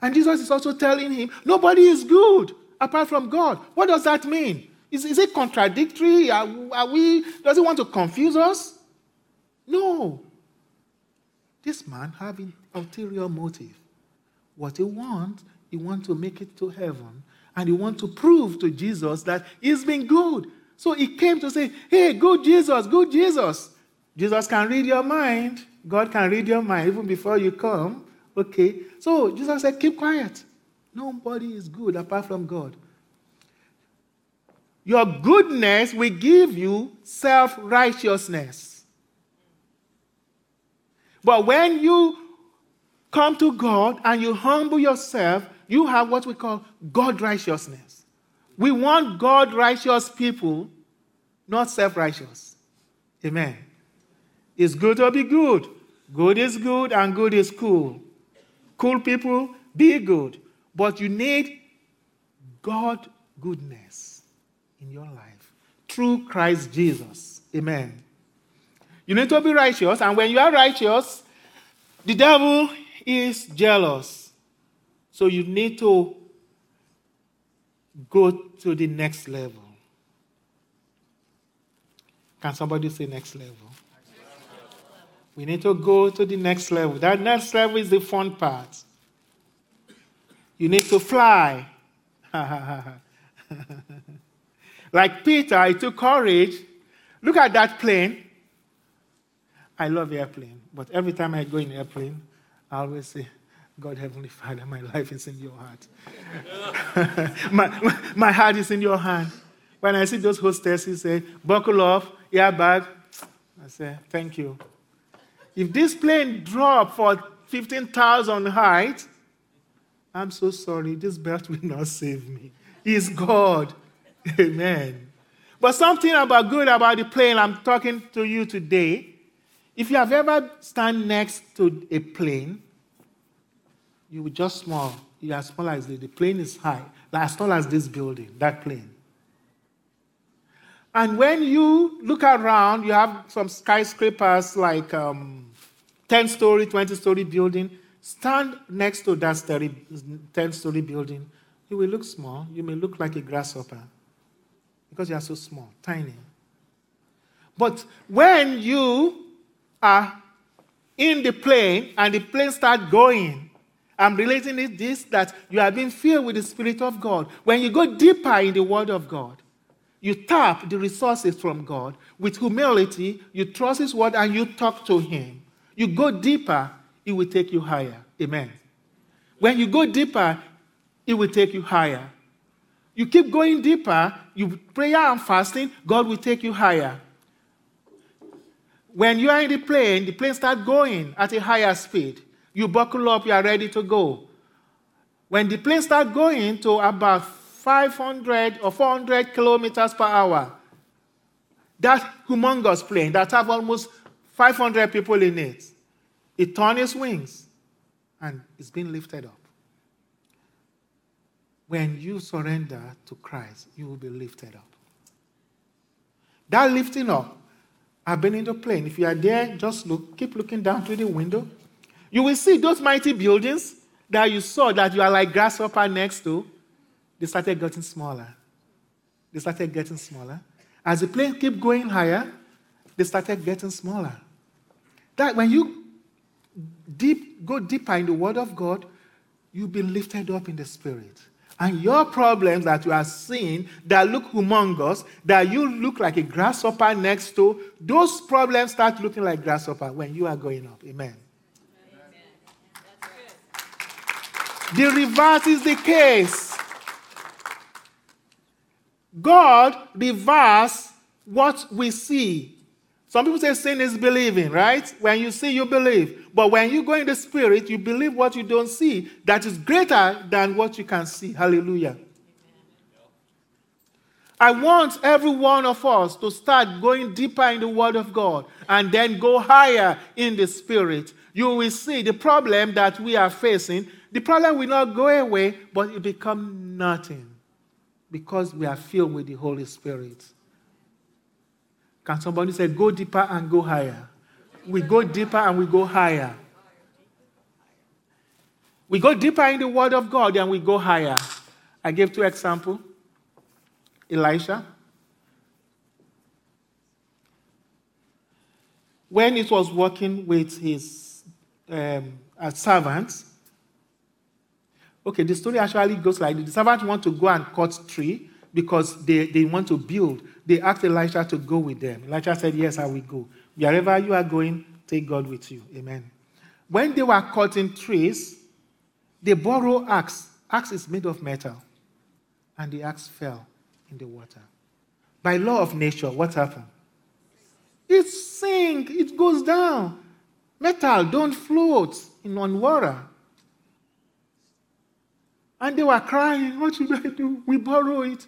Speaker 1: And Jesus is also telling him, Nobody is good apart from God. What does that mean? Is, is it contradictory? Are, are we, does he want to confuse us? No. This man having ulterior motive. What he wants, he wants to make it to heaven and he wants to prove to Jesus that he's been good. So he came to say, Hey, good Jesus, good Jesus. Jesus can read your mind. God can read your mind even before you come. Okay. So Jesus said, Keep quiet. Nobody is good apart from God. Your goodness will give you self righteousness. But when you come to God and you humble yourself, you have what we call God righteousness. We want God righteous people, not self righteous. Amen. It's good to be good. Good is good and good is cool. Cool people, be good. But you need God goodness in your life through Christ Jesus. Amen. You need to be righteous, and when you are righteous, the devil is jealous. So you need to go to the next level. Can somebody say next level? We need to go to the next level. That next level is the fun part. You need to fly. like Peter, it took courage. Look at that plane. I love airplane, but every time I go in airplane, I always say, God, Heavenly Father, my life is in your heart. my, my heart is in your hand. When I see those hostesses say, buckle up, airbag, I say, thank you. If this plane dropped for 15,000 height, I'm so sorry, this belt will not save me. He's God. Amen. But something about good about the plane I'm talking to you today. If you have ever stand next to a plane, you will just small. You are small as the, the plane is high, like as tall as this building, that plane. And when you look around, you have some skyscrapers like um, 10 story, 20 story building. Stand next to that 10 story building. You will look small. You may look like a grasshopper because you are so small, tiny. But when you are in the plane and the plane starts going, I'm relating it this that you have been filled with the Spirit of God. When you go deeper in the Word of God, you tap the resources from God with humility, you trust His Word, and you talk to Him. You go deeper, it will take you higher. Amen. When you go deeper, it will take you higher. You keep going deeper, you prayer and fasting, God will take you higher. When you are in the plane, the plane starts going at a higher speed. You buckle up, you are ready to go. When the plane starts going to about 500 or 400 kilometers per hour, that humongous plane that have almost 500 people in it. It turned its wings and it's being lifted up. When you surrender to Christ, you will be lifted up. That lifting up, I've been in the plane. If you are there, just look, keep looking down through the window. You will see those mighty buildings that you saw that you are like grasshopper next to. They started getting smaller. They started getting smaller. As the plane kept going higher, they started getting smaller. That when you deep, go deeper in the Word of God, you've been lifted up in the Spirit. And your problems that you are seeing that look humongous, that you look like a grasshopper next to, those problems start looking like grasshopper when you are going up. Amen. The reverse is the case. God reverse what we see some people say sin is believing, right? When you see, you believe. But when you go in the spirit, you believe what you don't see that is greater than what you can see. Hallelujah. I want every one of us to start going deeper in the Word of God and then go higher in the Spirit. You will see the problem that we are facing. The problem will not go away, but it become nothing because we are filled with the Holy Spirit. Can somebody say, go deeper and go higher? We go deeper and we go higher. We go deeper in the Word of God and we go higher. I gave two examples Elisha. When he was working with his um, servants, okay, the story actually goes like this. The servants want to go and cut tree because they, they want to build they asked Elisha to go with them. Elisha said, Yes, I will go. Wherever you are going, take God with you. Amen. When they were cutting trees, they borrowed axe. Axe is made of metal. And the axe fell in the water. By law of nature, what happened? It sinks, it goes down. Metal don't float in on water. And they were crying, What should I do? We borrow it.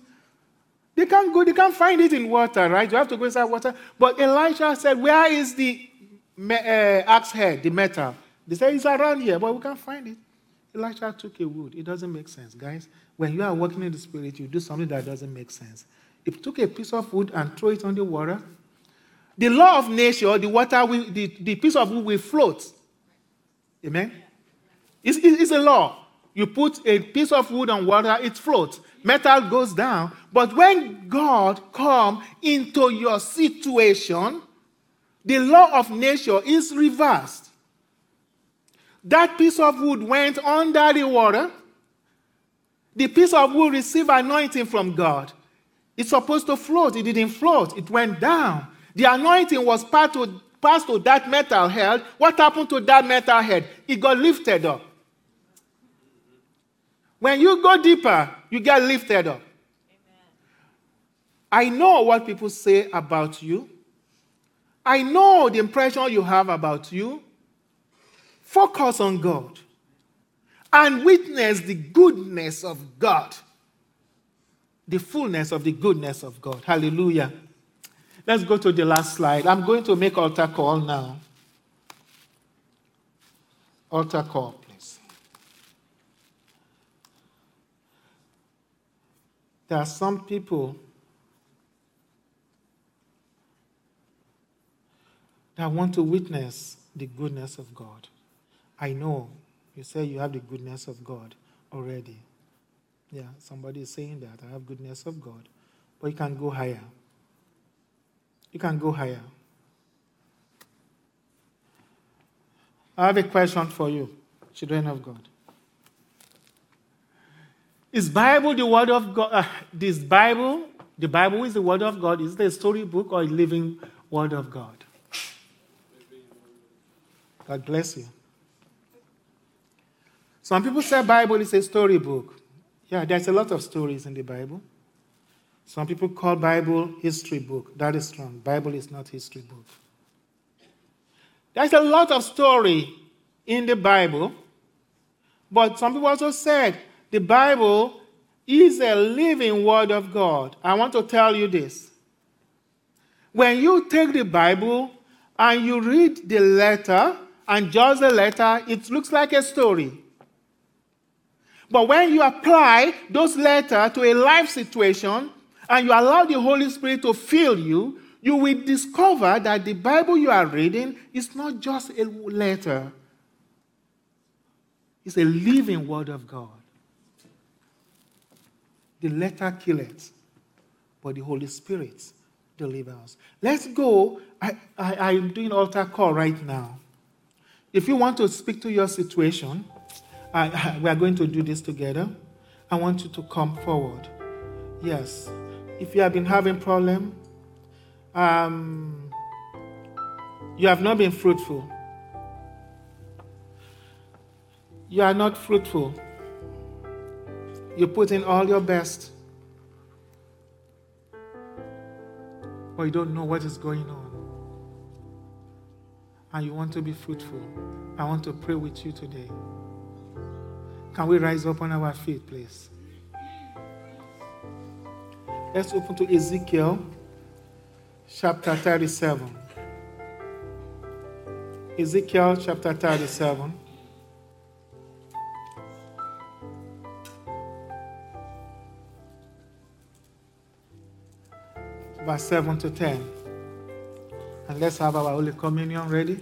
Speaker 1: They can't go, they can't find it in water, right? You have to go inside water. But Elisha said, Where is the uh, axe head, the metal. They say it's around here, but we can't find it. Elijah took a wood. It doesn't make sense, guys. When you are working in the spirit, you do something that doesn't make sense. He took a piece of wood and throw it on the water. The law of nature, the water, will, the, the piece of wood will float. Amen? It's, it's a law. You put a piece of wood on water, it floats. Metal goes down. But when God comes into your situation, the law of nature is reversed. That piece of wood went under the water. The piece of wood received anointing from God. It's supposed to float. It didn't float, it went down. The anointing was passed to, passed to that metal head. What happened to that metal head? It got lifted up. When you go deeper, you get lifted up. Amen. I know what people say about you. I know the impression you have about you. Focus on God and witness the goodness of God. The fullness of the goodness of God. Hallelujah. Let's go to the last slide. I'm going to make altar call now. Altar call, please. There are some people that want to witness the goodness of God. I know you say you have the goodness of God already. Yeah, somebody is saying that. I have goodness of God. But you can go higher. You can go higher. I have a question for you, children of God. Is Bible the word of God? Uh, this Bible, the Bible is the word of God. Is it a storybook or a living word of God? God bless you. Some people say Bible is a storybook. Yeah, there's a lot of stories in the Bible. Some people call Bible history book. That is wrong. Bible is not history book. There's a lot of story in the Bible, but some people also said the Bible is a living word of God. I want to tell you this. When you take the Bible and you read the letter and just the letter, it looks like a story. But when you apply those letters to a life situation and you allow the Holy Spirit to fill you, you will discover that the Bible you are reading is not just a letter, it's a living word of God. The letter kills, but the Holy Spirit delivers. Let's go. I, I, I'm doing altar call right now. If you want to speak to your situation, I, we are going to do this together. I want you to come forward. Yes. If you have been having problem, um, you have not been fruitful. You are not fruitful. You put in all your best, but you don't know what is going on. And you want to be fruitful. I want to pray with you today. Can we rise up on our feet, please? Let's open to Ezekiel chapter 37. Ezekiel chapter 37. Verse 7 to 10. And let's have our Holy Communion ready.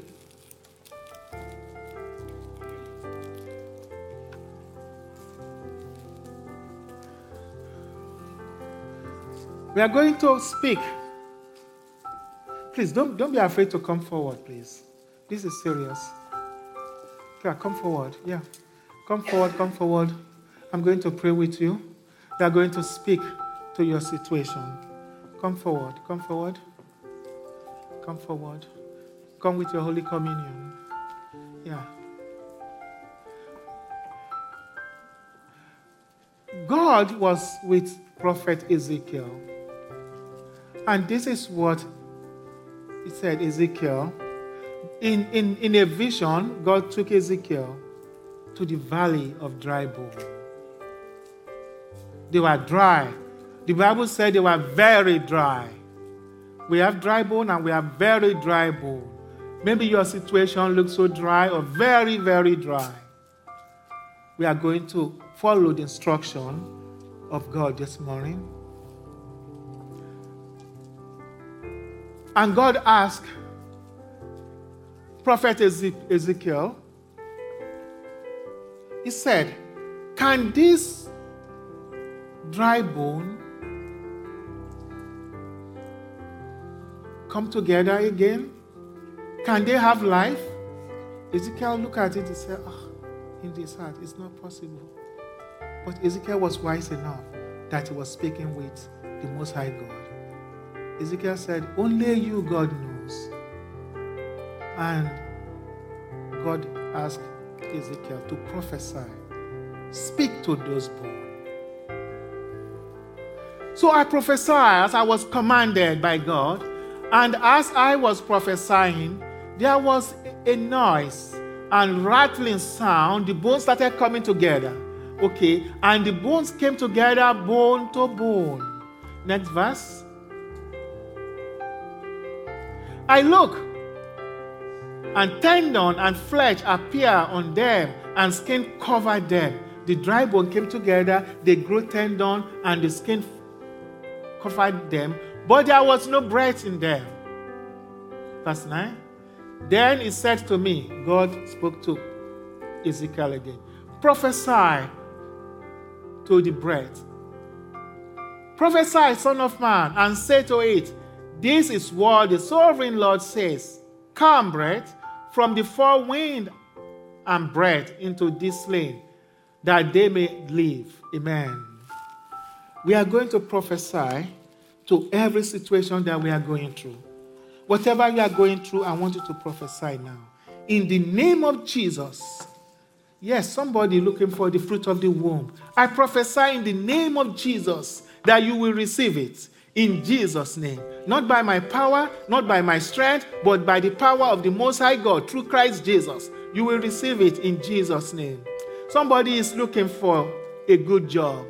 Speaker 1: We are going to speak. Please don't, don't be afraid to come forward, please. This is serious. Yeah, come forward. Yeah. Come forward, come forward. I'm going to pray with you. We are going to speak to your situation. Come forward, come forward. Come forward. Come with your Holy Communion. Yeah. God was with Prophet Ezekiel. And this is what he said, Ezekiel. In, in, in a vision, God took Ezekiel to the valley of dry bone. They were dry. The Bible said they were very dry. We have dry bone and we have very dry bone. Maybe your situation looks so dry or very, very dry. We are going to follow the instruction of God this morning. And God asked Prophet Ezekiel, He said, Can this dry bone come together again? Can they have life? Ezekiel looked at it and said, oh, in this heart, it's not possible. But Ezekiel was wise enough that he was speaking with the Most High God. Ezekiel said, Only you, God, knows. And God asked Ezekiel to prophesy, speak to those bones. So I prophesied as I was commanded by God, and as I was prophesying, there was a noise and rattling sound. The bones started coming together. Okay, and the bones came together bone to bone. Next verse. I look, and tendon and flesh appear on them, and skin covered them. The dry bone came together, they grew tendon, and the skin covered them, but there was no breath in them. Verse 9. Then he said to me, God spoke to Ezekiel again, prophesy to the breath. Prophesy, son of man, and say to it, This is what the sovereign Lord says Come, breath, from the four wind and breath into this slain, that they may live. Amen. We are going to prophesy to every situation that we are going through. Whatever you are going through, I want you to prophesy now. In the name of Jesus. Yes, somebody looking for the fruit of the womb. I prophesy in the name of Jesus that you will receive it in Jesus' name. Not by my power, not by my strength, but by the power of the Most High God through Christ Jesus. You will receive it in Jesus' name. Somebody is looking for a good job.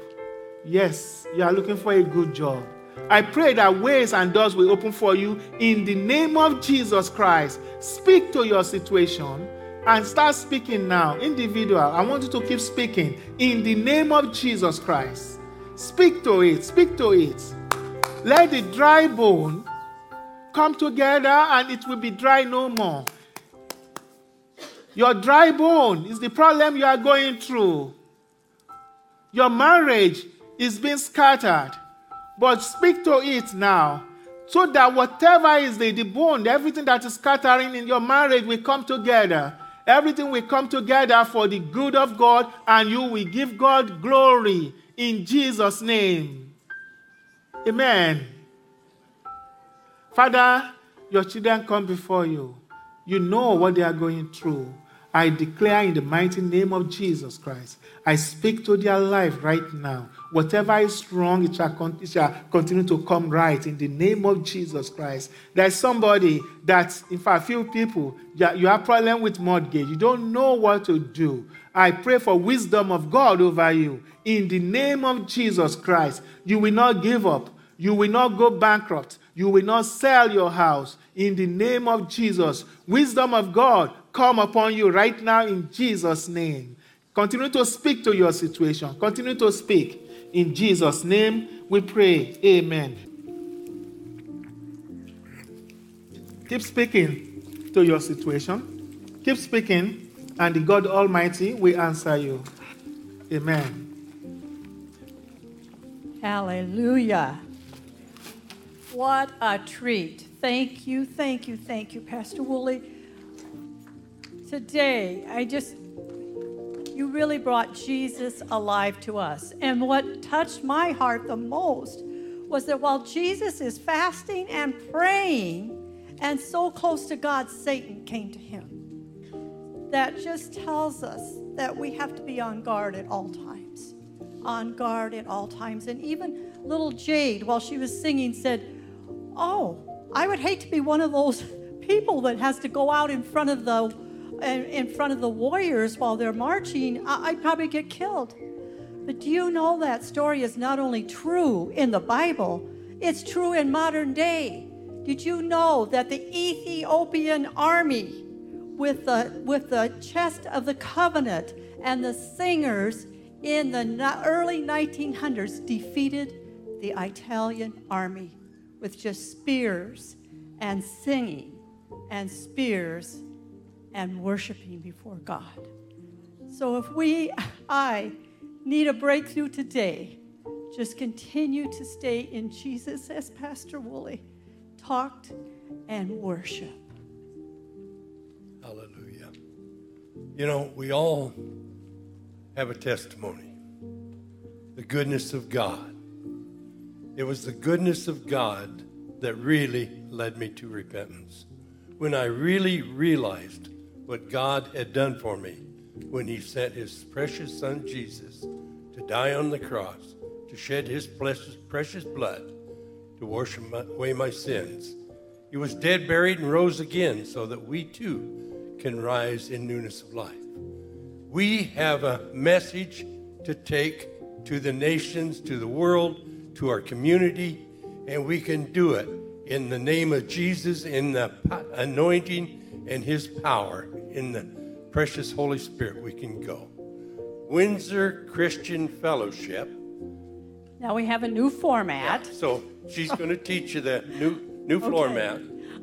Speaker 1: Yes, you are looking for a good job. I pray that ways and doors will open for you in the name of Jesus Christ. Speak to your situation and start speaking now. Individual, I want you to keep speaking in the name of Jesus Christ. Speak to it, speak to it. Let the dry bone come together and it will be dry no more. Your dry bone is the problem you are going through. Your marriage is being scattered. But speak to it now. So that whatever is the, the bone, everything that is scattering in your marriage will come together. Everything will come together for the good of God, and you will give God glory in Jesus' name. Amen. Father, your children come before you. You know what they are going through. I declare in the mighty name of Jesus Christ, I speak to their life right now. Whatever is wrong, it shall, con- it shall continue to come right in the name of Jesus Christ. There's somebody that, in fact, few people, you have problem with mortgage. You don't know what to do. I pray for wisdom of God over you. In the name of Jesus Christ, you will not give up. You will not go bankrupt. You will not sell your house. In the name of Jesus, wisdom of God come upon you right now in Jesus' name. Continue to speak to your situation. Continue to speak. In Jesus' name we pray. Amen. Keep speaking to your situation. Keep speaking, and the God Almighty will answer you. Amen.
Speaker 2: Hallelujah. What a treat. Thank you, thank you, thank you, Pastor Woolley. Today, I just you really brought Jesus alive to us. And what touched my heart the most was that while Jesus is fasting and praying and so close to God, Satan came to him. That just tells us that we have to be on guard at all times. On guard at all times. And even little Jade, while she was singing, said, Oh, I would hate to be one of those people that has to go out in front of the in front of the warriors while they're marching, I'd probably get killed. But do you know that story is not only true in the Bible, it's true in modern day. Did you know that the Ethiopian army, with the, with the chest of the covenant and the singers in the early 1900s, defeated the Italian army with just spears and singing and spears and worshiping before God? So if we, I, need a breakthrough today, just continue to stay in Jesus as Pastor Woolley talked and worship.
Speaker 3: Hallelujah. You know, we all have a testimony the goodness of God. It was the goodness of God that really led me to repentance. When I really realized what God had done for me when He sent His precious Son Jesus to die on the cross, to shed His precious, precious blood to wash away my sins. He was dead, buried, and rose again so that we too can rise in newness of life. We have a message to take to the nations, to the world, to our community, and we can do it in the name of Jesus, in the anointing and his power, in the precious Holy Spirit, we can go. Windsor Christian Fellowship.
Speaker 2: Now we have a new format.
Speaker 3: Yeah, so She's going to teach you the new new okay. mat.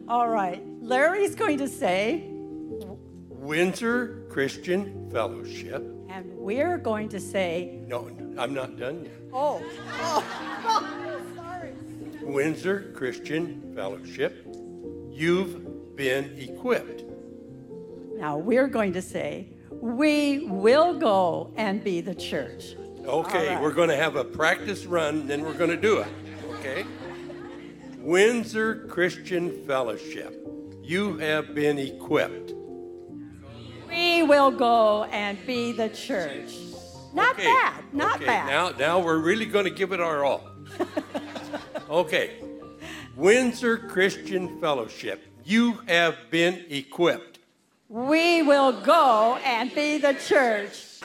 Speaker 2: All right. Larry's going to say
Speaker 3: Windsor Christian Fellowship.
Speaker 2: And we're going to say
Speaker 3: No, I'm not done yet.
Speaker 2: Oh. oh. Sorry.
Speaker 3: Windsor Christian Fellowship. You've been equipped.
Speaker 2: Now we're going to say we will go and be the church.
Speaker 3: Okay, right. we're going to have a practice run, then we're going to do it okay? Windsor Christian Fellowship, you have been equipped.
Speaker 2: We will go and be the church. Not okay. bad, not
Speaker 3: okay.
Speaker 2: bad.
Speaker 3: Now, now we're really going to give it our all. okay. Windsor Christian Fellowship, you have been equipped.
Speaker 2: We will go and be the church.